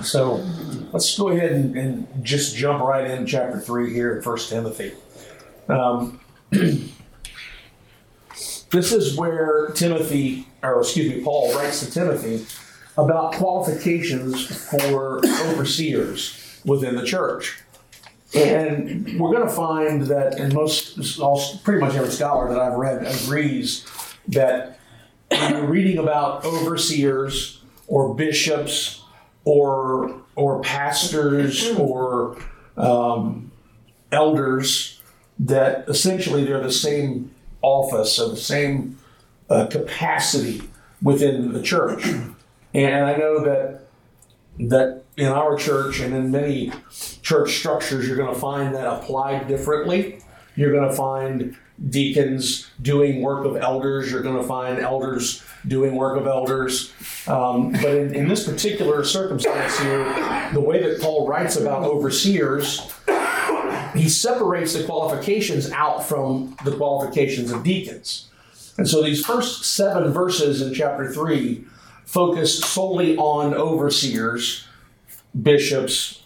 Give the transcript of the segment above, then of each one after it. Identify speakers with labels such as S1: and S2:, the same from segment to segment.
S1: So let's go ahead and, and just jump right in chapter 3 here in 1 Timothy. Um, this is where Timothy, or excuse me, Paul writes to Timothy about qualifications for overseers within the church. And we're going to find that, and most, pretty much every scholar that I've read agrees that when you're reading about overseers or bishops or or pastors or um, elders, that essentially they're the same office or the same uh, capacity within the church. And I know that that in our church and in many church structures, you're going to find that applied differently. You're going to find deacons doing work of elders. You're going to find elders doing work of elders. Um, but in, in, this particular circumstance here, the way that Paul writes about overseers, he separates the qualifications out from the qualifications of deacons. And so these first seven verses in chapter 3 focus solely on overseers, bishops,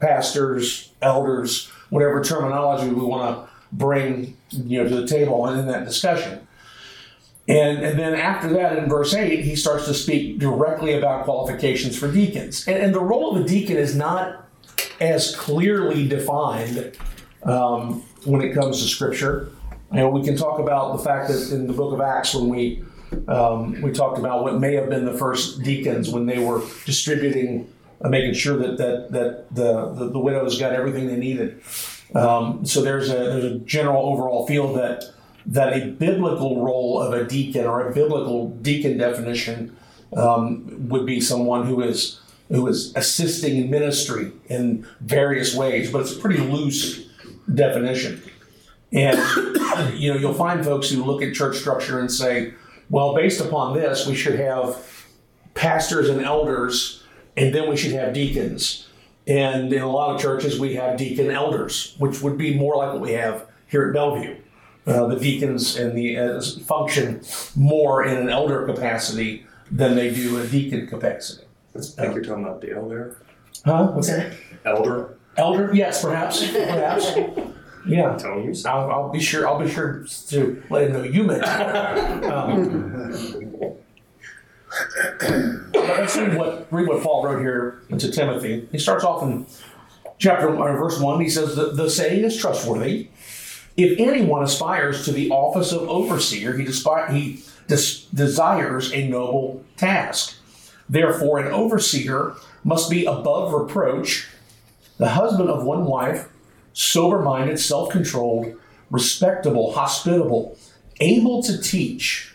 S1: pastors, elders, whatever terminology we want to bring you know to the table and in that discussion. And, and then after that, in verse 8, he starts to speak directly about qualifications for deacons. And, and the role of a deacon is not as clearly defined um, when it comes to Scripture. You know, we can talk about the fact that in the book of Acts, when we um, we talked about what may have been the first deacons when they were distributing, making sure that that that the, the, the widows got everything they needed. Um, so there's a there's a general overall feel that that a biblical role of a deacon or a biblical deacon definition um, would be someone who is who is assisting in ministry in various ways, but it's a pretty loose definition. And you know, you'll find folks who look at church structure and say, well, based upon this, we should have pastors and elders, and then we should have deacons. And in a lot of churches, we have deacon elders, which would be more like what we have here at Bellevue. Uh, the deacons and the uh, function more in an elder capacity than they do a deacon capacity.
S2: I think you're talking about the elder.
S1: Huh? What's that?
S2: Elder.
S1: Elder? Yes, perhaps. Perhaps. Yeah. I'll, I'll be sure. I'll be sure to let him know you meant. Um, let's read what read what Paul wrote here to Timothy. He starts off in chapter or verse one. He says the, the saying is trustworthy. If anyone aspires to the office of overseer, he, despi- he des- desires a noble task. Therefore, an overseer must be above reproach, the husband of one wife sober minded, self controlled, respectable, hospitable, able to teach,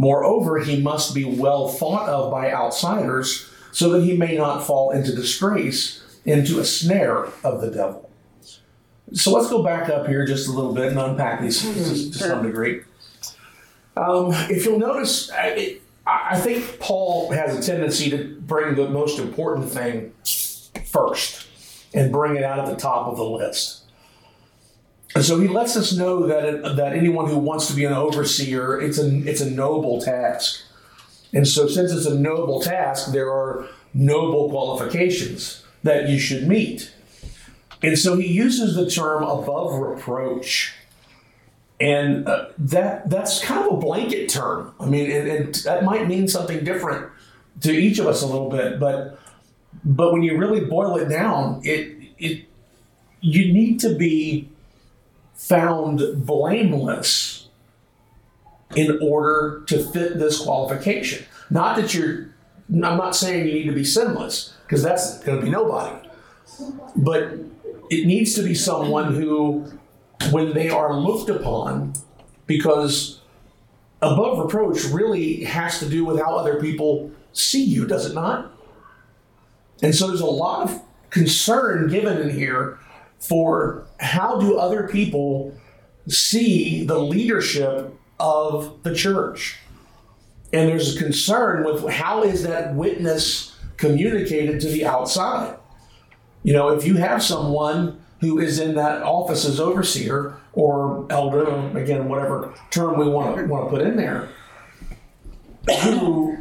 S1: Moreover, he must be well thought of by outsiders, so that he may not fall into disgrace, into a snare of the devil. So let's go back up here just a little bit and unpack these to, to some degree. Um, if you'll notice, I, I think Paul has a tendency to bring the most important thing first and bring it out at the top of the list. And so he lets us know that it, that anyone who wants to be an overseer, it's a it's a noble task. And so since it's a noble task, there are noble qualifications that you should meet. And so he uses the term above reproach. And uh, that that's kind of a blanket term. I mean, and, and that might mean something different to each of us a little bit, but but when you really boil it down, it it you need to be found blameless in order to fit this qualification. Not that you're I'm not saying you need to be sinless, because that's going to be nobody. But it needs to be someone who, when they are looked upon, because above reproach really has to do with how other people see you, does it not? And so there's a lot of concern given in here for how do other people see the leadership of the church. And there's a concern with how is that witness communicated to the outside. You know, if you have someone who is in that office as overseer or elder, again, whatever term we want to want to put in there, who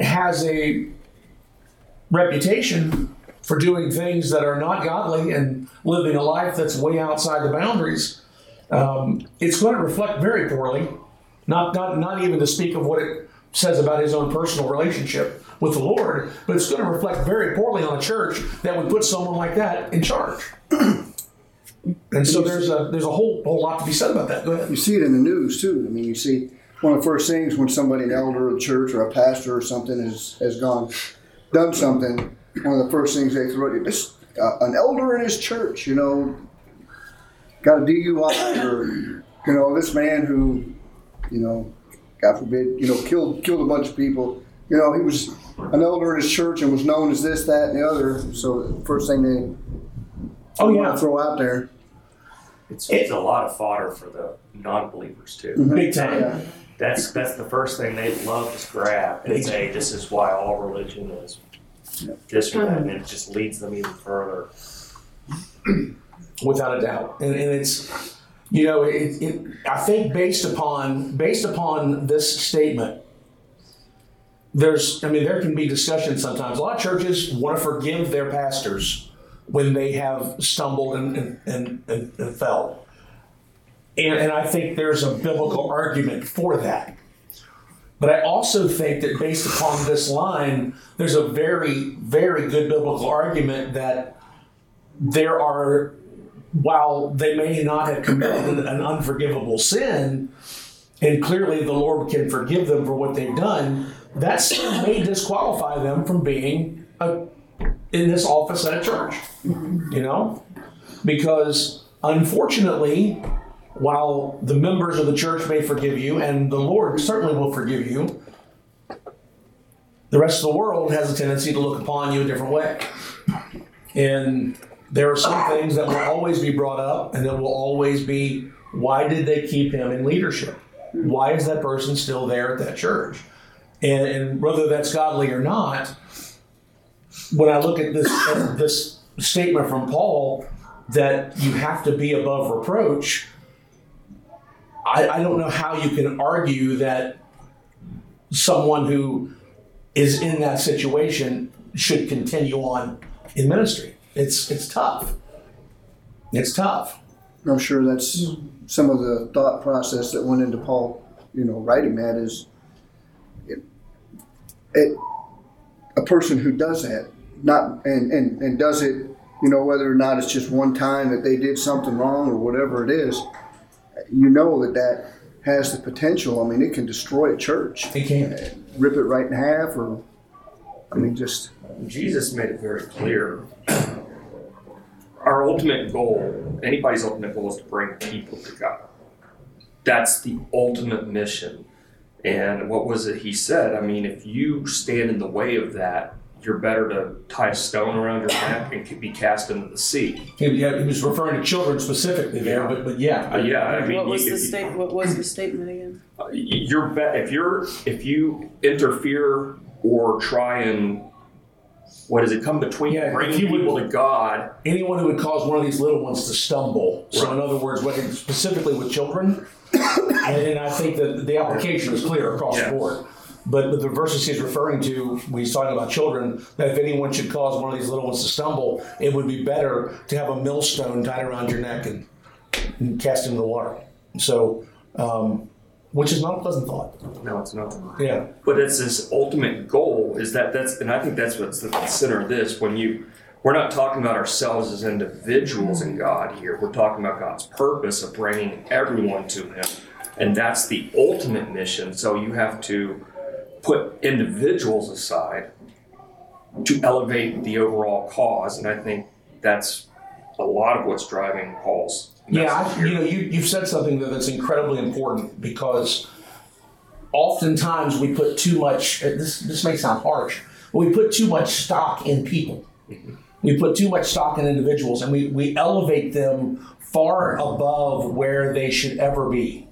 S1: has a reputation for doing things that are not godly and living a life that's way outside the boundaries, um, it's going to reflect very poorly. Not, not, not even to speak of what it says about his own personal relationship with the Lord, but it's going to reflect very poorly on a church that would put someone like that in charge. and so there's a there's a whole whole lot to be said about that. Go ahead.
S3: You see it in the news too. I mean, you see one of the first things when somebody, an elder of the church or a pastor or something, has has gone done something. One of the first things they throw at you, this uh, an elder in his church, you know, got a DUI or you know this man who, you know, God forbid, you know, killed killed a bunch of people. You know, he was an elder in his church and was known as this, that, and the other. So the first thing they
S1: Oh yeah,
S3: throw out there.
S2: It's, it's a lot of fodder for the non-believers too.
S1: big time.
S3: Yeah.
S2: That's that's the first thing they love to grab and say this is why all religion is this or um, that, and it just leads them even further.
S1: without a doubt. And, and it's, you know, it, it, I think based upon based upon this statement, there's, I mean, there can be discussion sometimes. A lot of churches want to forgive their pastors when they have stumbled and, and, and, and, and fell. And, and I think there's a biblical argument for that. But I also think that based upon this line, there's a very, very good biblical argument that there are, while they may not have committed an unforgivable sin, and clearly the Lord can forgive them for what they've done, that sin may disqualify them from being a, in this office at a church. Mm-hmm. You know? Because unfortunately, while the members of the church may forgive you, and the Lord certainly will forgive you, the rest of the world has a tendency to look upon you a different way. And there are some things that will always be brought up, and that will always be why did they keep him in leadership? Why is that person still there at that church? And, and whether that's godly or not, when I look at this at this statement from Paul that you have to be above reproach, I, I don't know how you can argue that someone who is in that situation should continue on in ministry. It's it's tough. It's tough.
S3: I'm sure that's some of the thought process that went into Paul, you know, writing that is it, it, a person who does that, not and, and, and does it, you know, whether or not it's just one time that they did something wrong or whatever it is, you know that that has the potential. I mean, it can destroy a church,
S1: It can.
S3: rip it right in half, or I mean, just
S2: Jesus made it very clear. Our ultimate goal, anybody's ultimate goal, is to bring people to God. That's the ultimate mission. And what was it he said? I mean, if you stand in the way of that, you're better to tie a stone around your neck and be cast into the sea.
S1: He, yeah, he was referring to children specifically there, but but yeah,
S2: Uh, yeah, I mean,
S4: What was
S2: you-
S4: the
S2: if you-
S4: what was the statement again?
S2: Uh, you're be- if you're if you interfere or try and what does it come between
S1: Yeah, if
S2: bringing
S1: you would-
S2: people to God?
S1: anyone who would cause one of these little ones to stumble. So, in other words, what, specifically with children, and, and I think that the application is clear across
S2: Yeah.
S1: the board. But, but the verses he's referring to when he's talking about children, that if anyone should cause one of these little ones to stumble, it would be better to have a millstone tied around your neck and, and cast into the water. So, um, which is not a pleasant thought.
S2: No, it's not.
S1: Yeah.
S2: But it's this ultimate goal is that that's and I think that's what's the center of this. When you we're not talking about ourselves as individuals in God here. We're talking about God's purpose of bringing everyone to Him, and that's the ultimate mission. So you have to put individuals aside to elevate the overall cause, and I think that's a lot of what's driving Paul's.
S1: Yeah, I, you know, you, you've said something that- that's incredibly important because oftentimes we put too much. uh, This this may sound harsh, but we put too much stock in people. we put too much stock in individuals and we, we elevate them far above where they should ever be.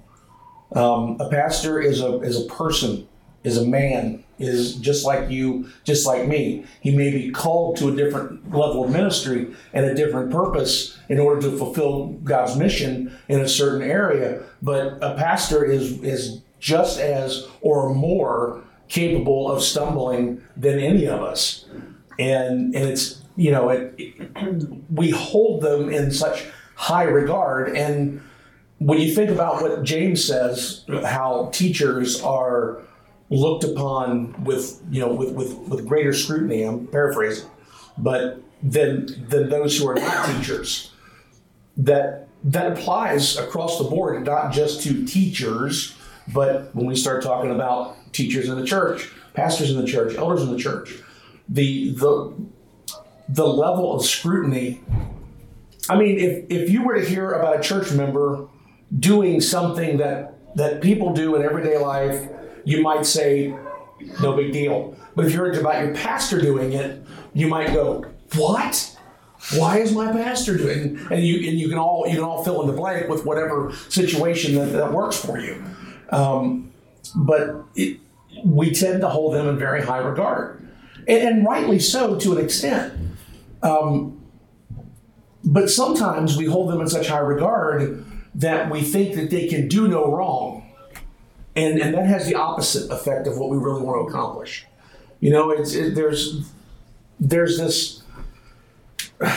S1: Um, a pastor is a is a person, is a man, is just like you, just like me. He may be called to a different level of ministry and a different purpose in order to fulfill God's mission in a certain area. But a pastor is is just as or more capable of stumbling than any of us, and and it's you know it, it we hold them in such high regard and when you think about what James says, how teachers are looked upon with you know with, with, with greater scrutiny, I'm paraphrasing, but than than those who are not teachers. That that applies across the board, not just to teachers, but when we start talking about teachers in the church, pastors in the church, elders in the church, the the the level of scrutiny. I mean, if, if you were to hear about a church member doing something that that people do in everyday life, you might say, no big deal. But if you heard about your pastor doing it, you might go, what? Why is my pastor doing? And you and you can all you can all fill in the blank with whatever situation that, that works for you. Um, but it, we tend to hold them in very high regard, and, and rightly so to an extent. Um, but sometimes we hold them in such high regard that we think that they can do no wrong. And, and that has the opposite effect of what we really want to accomplish. You know, it's it, there's there's this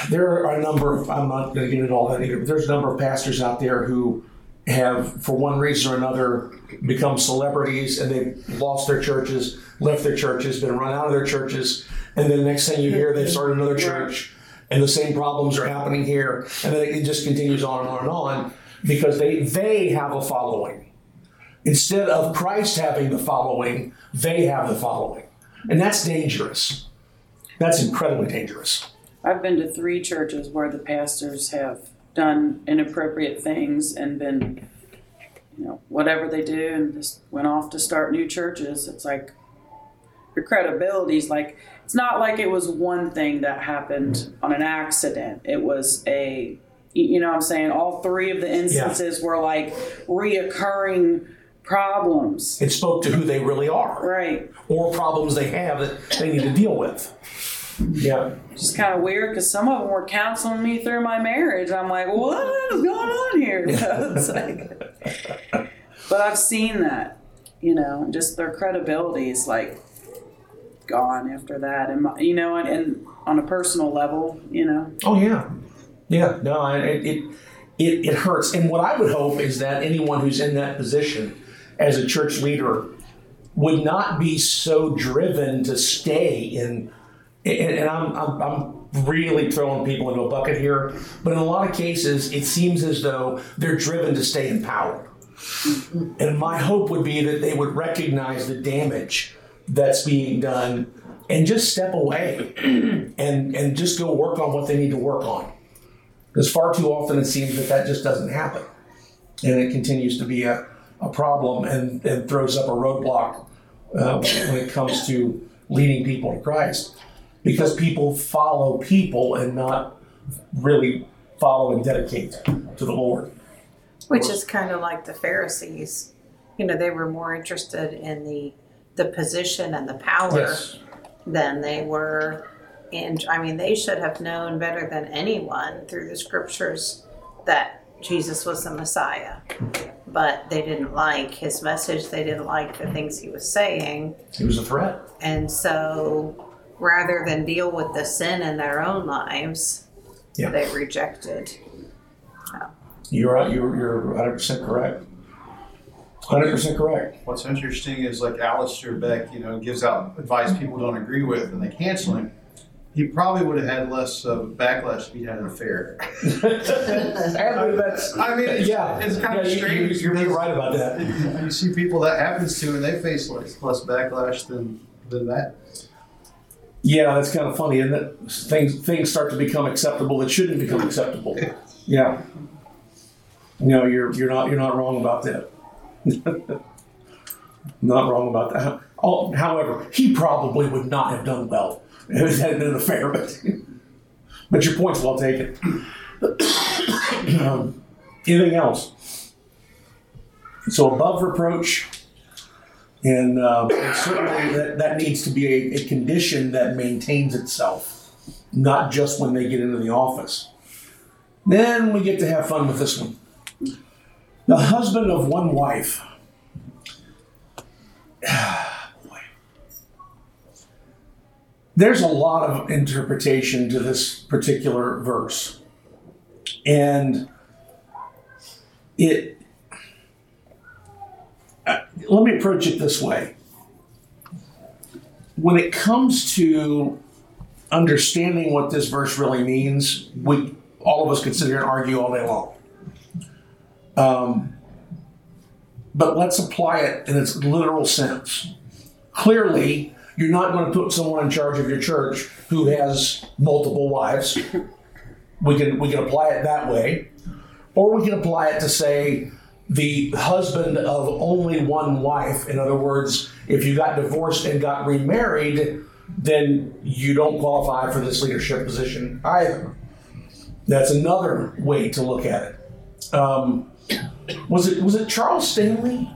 S1: there are a number of I'm not going to get into all that either, but there's a number of pastors out there who have, for one reason or another, become celebrities and they've lost their churches, left their churches, been run out of their churches, and then the next thing you hear, they've started another church, and the same problems are happening here, and then it just continues on and on and on because they they have a following. Instead of Christ having the following, they have the following. And that's dangerous. That's incredibly dangerous.
S4: I've been to three churches where the pastors have done inappropriate things and been, you know, whatever they do and just went off to start new churches. It's like your credibility's like it's not like it was one thing that happened on an accident. It was a you know what I'm saying? All three of the instances were like reoccurring problems.
S1: It spoke to who they really are
S4: Right.
S1: or problems they have that they need to deal with. Yeah.
S4: Just kind of weird because some of them were counseling me through my marriage. I'm like, what is going on here? It's like- but I've seen that, you know, just their credibility is like gone after that. And, my, you know, and, and on a personal level, you know,
S1: Oh yeah, yeah. No, I- it, it it it hurts. And what I would hope is that anyone who's in that position as a church leader would not be so driven to stay in. And, I'm, I'm I'm really throwing people into a bucket here, but in a lot of cases, it seems as though they're driven to stay in power. And my hope would be that they would recognize the damage that's being done and just step away and and just go work on what they need to work on. Because far too often it seems that that just doesn't happen, and it continues to be a, a problem and, and throws up a roadblock uh, when it comes to leading people to Christ. Because people follow people and not really follow and dedicate to the Lord.
S5: Which is kind of like the Pharisees. You know, they were more interested in the the position and the power
S1: Yes.
S5: than they were in. I mean, they should have known better than anyone through the scriptures that Jesus was the Messiah. But they didn't like his message. They didn't like the things he was saying.
S1: He was a threat.
S5: And so rather than deal with the sin in their own lives,
S1: Yeah.
S5: they rejected.
S1: You're right. You're, you're 100% correct. 100% correct.
S6: What's interesting is like Alistair Begg, you know, gives out advice people don't agree with and they cancel him. He probably would have had less of a backlash if he had an affair.
S1: Sadly, that's.
S6: I mean, it's,
S1: Yeah,
S6: it's kind
S1: yeah,
S6: of
S1: you-
S6: strange.
S1: You, are
S6: because
S1: right about that.
S6: You see people that happens to and they face less, less backlash than, than that.
S1: Yeah, that's kind of funny, isn't it? Things things start to become acceptable that shouldn't become acceptable. Yeah. No, you're you're not you're not wrong about that. not wrong about that. However, he probably would not have done well it had an affair. But But your point's well taken. um, anything else? So above reproach, and, uh, certainly that, that needs to be a, a condition that maintains itself, not just when they get into the office. Then we get to have fun with this one. The husband of one wife. There's a lot of interpretation to this particular verse. And it, uh, let me approach it this way. When it comes to understanding what this verse really means, we all of us could sit here and argue all day long. Um, but let's apply it in its literal sense. Clearly, you're not going to put someone in charge of your church who has multiple wives. We can we can apply it that way, or we can apply it to say the husband of only one wife. In other words, if you got divorced and got remarried, then you don't qualify for this leadership position either. That's another way to look at it. Um, was it was it Charles Stanley?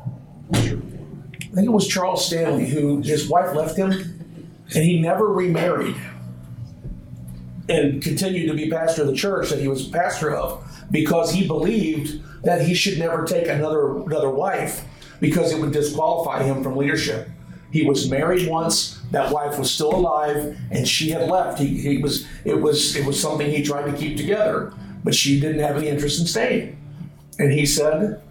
S1: I think it was Charles Stanley who his wife left him, and he never remarried, and continued to be pastor of the church that he was pastor of because he believed that he should never take another another wife because it would disqualify him from leadership. He was married once. That wife was still alive, and she had left. He, he was it was it was something he tried to keep together, but she didn't have any interest in staying. And he said,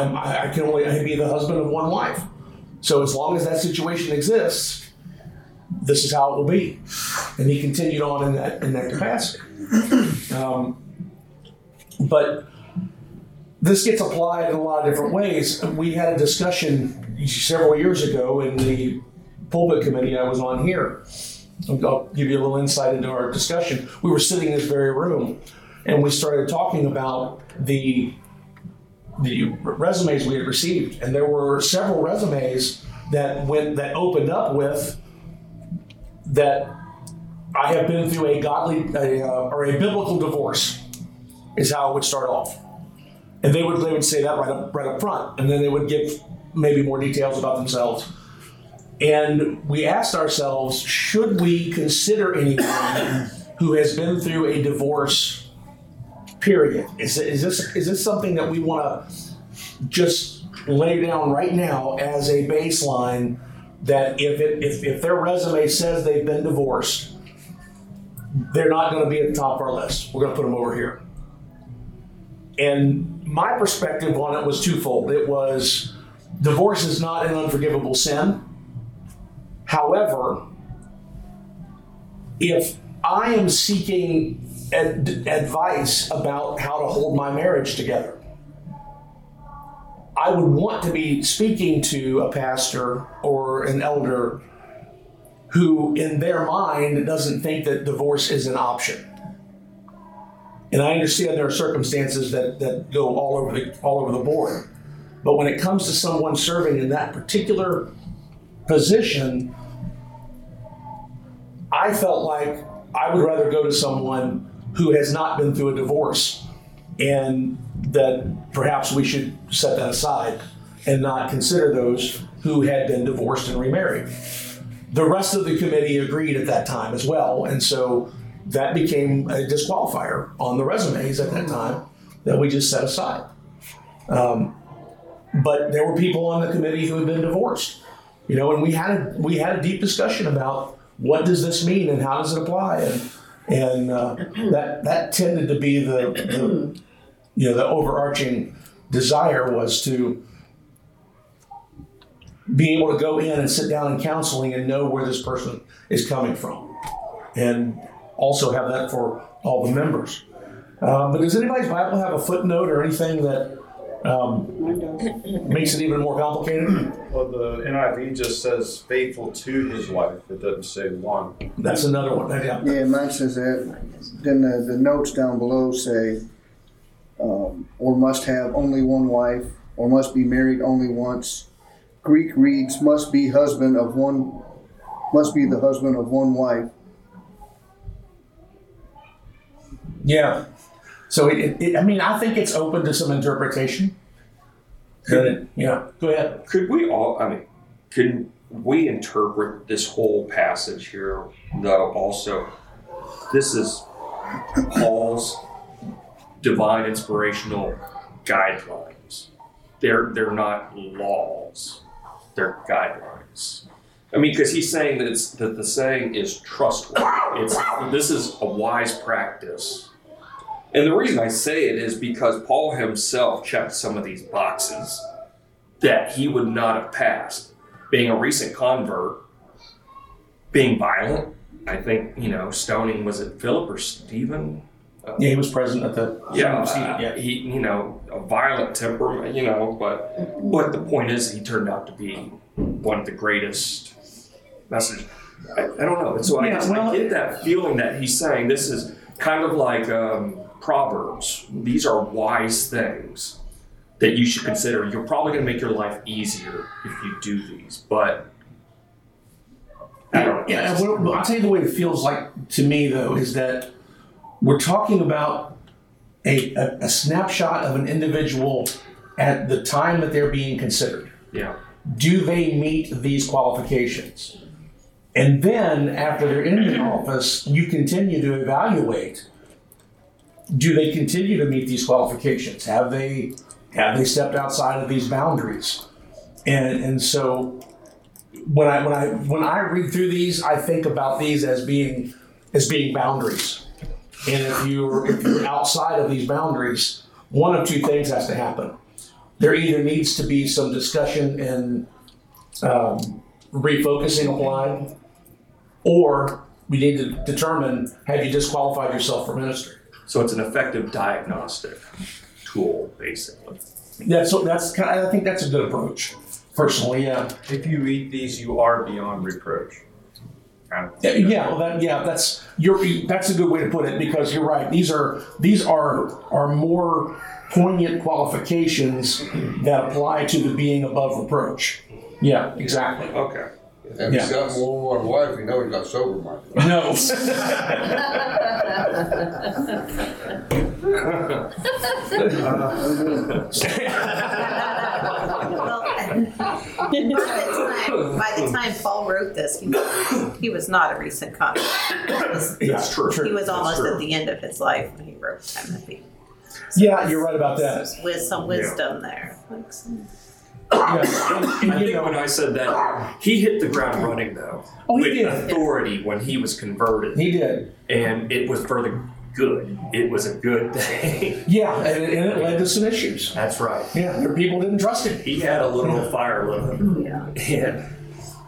S1: I'm, I can only be the husband of one wife. So as long as that situation exists, this is how it will be. And he continued on in that in that capacity. Um, but this gets applied in a lot of different ways. We had a discussion several years ago in the pulpit committee I was on here. I'll give you a little insight into our discussion. We were sitting in this very room, and we started talking about the the resumes we had received, and there were several resumes that went that opened up with that I have been through a godly a, uh, or a biblical divorce is how it would start off, and they would they would say that right up right up front, and then they would give maybe more details about themselves. And we asked ourselves, should we consider anyone who has been through a divorce period. Is, is this is this something that we want to just lay down right now as a baseline that if it if, if their resume says they've been divorced, they're not going to be at the top of our list. We're going to put them over here. And my perspective on it was twofold. It was divorce is not an unforgivable sin. However, if I am seeking ad- advice about how to hold my marriage together. I would want to be speaking to a pastor or an elder who, in their mind, doesn't think that divorce is an option. And I understand there are circumstances that, that go all over the all over the board. But when it comes to someone serving in that particular position, I felt like I would rather go to someone who has not been through a divorce and that perhaps we should set that aside and not consider those who had been divorced and remarried. The rest of the committee agreed at that time as well, and so that became a disqualifier on the resumes at that time that we just set aside. Um, but there were people on the committee who had been divorced, you know, and we had a, we had a deep discussion about what does this mean and how does it apply, and and uh, that that tended to be the, the you know the overarching desire was to be able to go in and sit down in counseling and know where this person is coming from, and also have that for all the members. Um, but does anybody's Bible have a footnote or anything that um, makes it even more complicated?
S7: Well, the NIV just says faithful to his wife. It doesn't say one.
S1: That's another one. Yeah.
S3: Yeah, mine says that. Then the, the notes down below say, um, or must have only one wife, or must be married only once. Greek reads, must be husband of one, must be the husband of one wife.
S1: Yeah. So it, it, I mean, I think it's open to some interpretation. It- yeah. Go ahead.
S2: Could we all, I mean, could we interpret this whole passage here, though, also? This is Paul's divine inspirational guidelines. They're, they're not laws, they're guidelines. I mean, because he's saying that it's that the saying is trustworthy. It's this is a wise practice. And the reason I say it is because Paul himself checked some of these boxes that he would not have passed. Being a recent convert, being violent, I think, you know, stoning, was it Philip or Stephen?
S1: Yeah, he was present at the.
S2: Yeah,
S1: yeah.
S2: uh, he, you know, a violent temperament, you know, but, but the point is, he turned out to be one of the greatest message. I, I don't know. And so I,
S1: Yeah,
S2: guess
S1: well-
S2: I get that feeling that he's saying this is kind of like um, Proverbs. These are wise things that you should consider. You're probably going to make your life easier if you do these, but I don't know.
S1: Yeah, and what, I'll tell you the way it feels like to me though is that we're talking about a, a, a snapshot of an individual at the time that they're being considered.
S2: yeah.
S1: Do they meet these qualifications? And then after they're in the office, you continue to evaluate. Do they continue to meet these qualifications? Have they have they stepped outside of these boundaries? And and so when I when I when I read through these, I think about these as being as being boundaries. And if you're if you're outside of these boundaries, one of two things has to happen. There either needs to be some discussion and um, refocusing applied, or we need to determine have you disqualified yourself for ministry.
S2: So it's an effective diagnostic tool, basically.
S1: That's that's kind of, I think that's a good approach. Personally, yeah.
S7: If you eat these, you are beyond reproach.
S1: Yeah, yeah, well, that, yeah, that's you're that's a good way to put it because you're right. These are these are are more poignant qualifications that apply to the being above reproach. Yeah, exactly.
S2: Okay.
S8: If
S1: Yeah.
S8: he's got more than one wife, you know he's not sober minded.
S1: No.
S5: Well, by, the time, by the time Paul wrote this, he, he was not a recent convert. He was,
S1: That's true.
S5: he was
S1: That's
S5: almost
S1: true.
S5: at the end of his life when he wrote Timothy.
S1: Yeah, you're right about that.
S5: With some wisdom there. Like some-
S1: Yeah. And- and,
S2: I
S1: you
S2: think
S1: know-
S2: when I said that, he hit the ground running though.
S1: Oh, he
S2: with
S1: did.
S2: authority when he was converted,
S1: he did.
S2: and it was for the good. It was a good thing.
S1: Yeah, and, and it led to some issues.
S2: That's right.
S1: Yeah, there people didn't trust him.
S2: He had a little fire with him.
S5: Yeah.
S2: Yeah.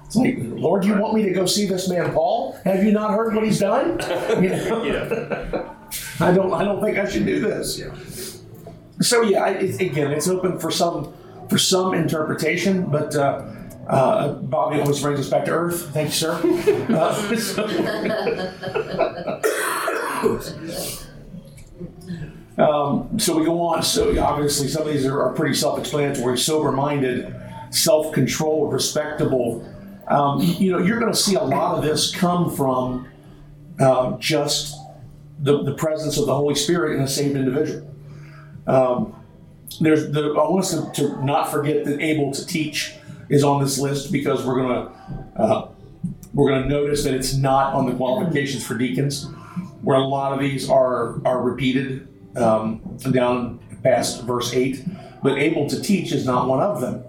S1: It's like, Lord, you want me to go see this man Paul? Have you not heard what he's done? You know?
S2: Yeah.
S1: I don't. I don't think I should do this.
S2: Yeah.
S1: So yeah, I, it, again, it's open for some for some interpretation, but uh, uh, Bobby always brings us back to earth. Thank you, sir. Uh, so, um, so we go on. So obviously, some of these are, are pretty self-explanatory: sober-minded, self-controlled, respectable. Um, you, know, you're going to see a lot of this come from uh, just the, the presence of the Holy Spirit in a saved individual. Um, there's the I want us to, to not forget that able to teach is on this list because we're gonna uh, we're gonna notice that it's not on the qualifications for deacons, where a lot of these are are repeated um, down past verse eight, but able to teach is not one of them,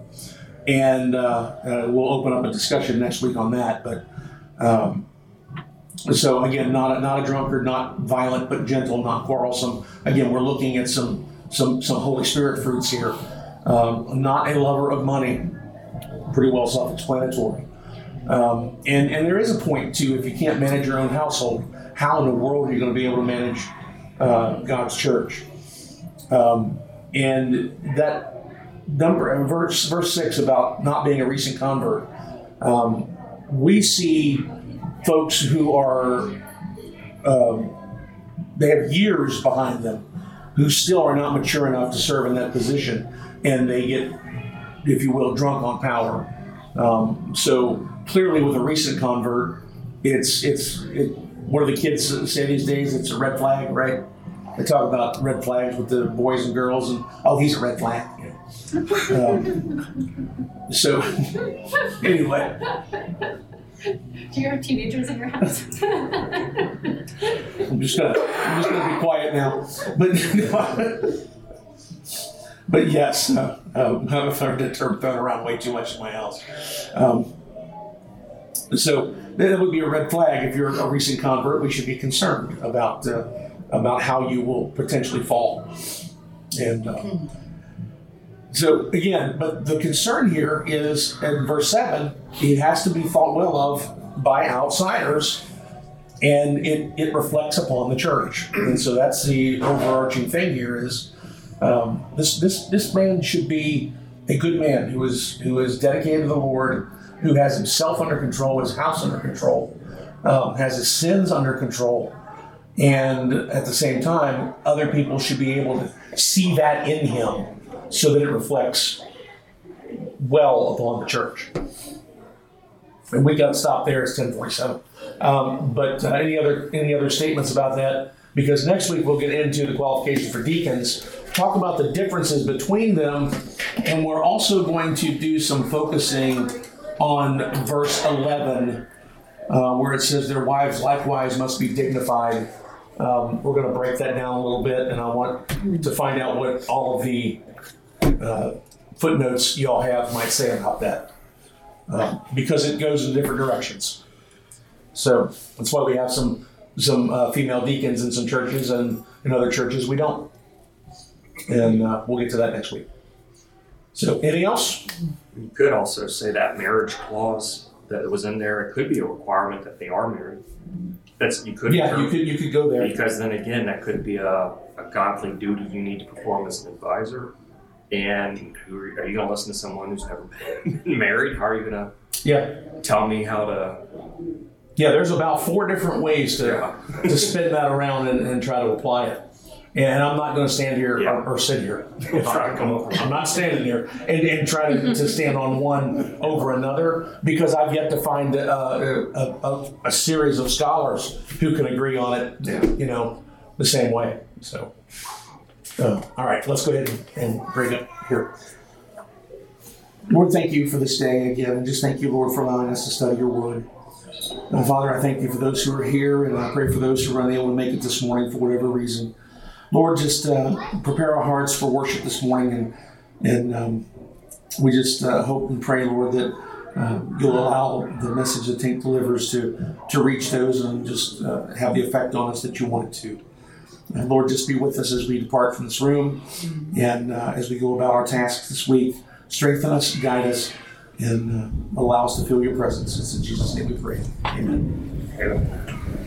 S1: and uh, uh, we'll open up a discussion next week on that, but. Um, so again, not a, not a drunkard, not violent, but gentle, not quarrelsome. Again, we're looking at some some some Holy Spirit fruits here. Um, not a lover of money, pretty well self-explanatory. Um, and and there is a point too. If you can't manage your own household, how in the world are you going to be able to manage uh, God's church? Um, and that number, uh, verse verse six about not being a recent convert. Um, we see folks who are um, they have years behind them who still are not mature enough to serve in that position and they get if you will drunk on power. Um, so clearly with a recent convert it's it's it, what do the kids say these days? It's a red flag right? They talk about red flags with the boys and girls, and oh, he's a red flag. Um, so anyway,
S9: Do you have teenagers in your house?
S1: I'm just gonna I'm just gonna be quiet now. But but yes, uh, um, I've heard that term thrown around way too much in my house. Um, so that would be a red flag if you're a recent convert. We should be concerned about uh, about how you will potentially fall. And uh, so again, but the concern here is in verse seven, it has to be thought well of by outsiders and it, it reflects upon the church. And so that's the overarching thing here is um, this this this man should be a good man who is who is dedicated to the Lord, who has himself under control, his house under control, um, has his sins under control, and at the same time, other people should be able to see that in him, so that it reflects well upon the church. And we got to stop there. It's ten forty-seven. Um, but uh, any other any other statements about that? Because next week we'll get into the qualifications for deacons, talk about the differences between them, and we're also going to do some focusing on verse eleven, uh, where it says their wives likewise must be dignified. Um, we're going to break that down a little bit, and I want to find out what all of the uh, footnotes y'all have might say about that, uh, because it goes in different directions. So that's why we have some some uh, female deacons in some churches, and in other churches we don't. And uh, we'll get to that next week. So, anything else?
S2: You could also say that marriage clause that was in there, it could be a requirement that they are married. That's, you could.
S1: Yeah, you could you could go there.
S2: Because then again, that could be a, a godly duty you need to perform as an advisor. And who are, are you going to listen to someone who's never been married? How are you going to
S1: Yeah,
S2: tell me how to?
S1: yeah. There's about four different ways to to spin that around and, and try to apply it. And I'm not going to stand here
S2: Yeah.
S1: or, or sit here. If I come over. I'm not standing here and, and try to, to stand on one over another because I've yet to find uh, a, a, a series of scholars who can agree on it, you know, the same way. So, uh, all right, let's go ahead and, and bring it here. Lord, thank you for this day again, and just thank you, Lord, for allowing us to study your word. Uh, Father, I thank you for those who are here, and I pray for those who are unable to make it this morning for whatever reason. Lord, just uh, prepare our hearts for worship this morning, and and um, we just uh, hope and pray, Lord, that uh, you'll allow the message that Tank delivers to to reach those and just uh, have the effect on us that you want it to. And Lord, just be with us as we depart from this room, and uh, as we go about our tasks this week. Strengthen us, guide us, and uh, allow us to feel your presence. It's in Jesus' name we pray. Amen.
S2: Amen.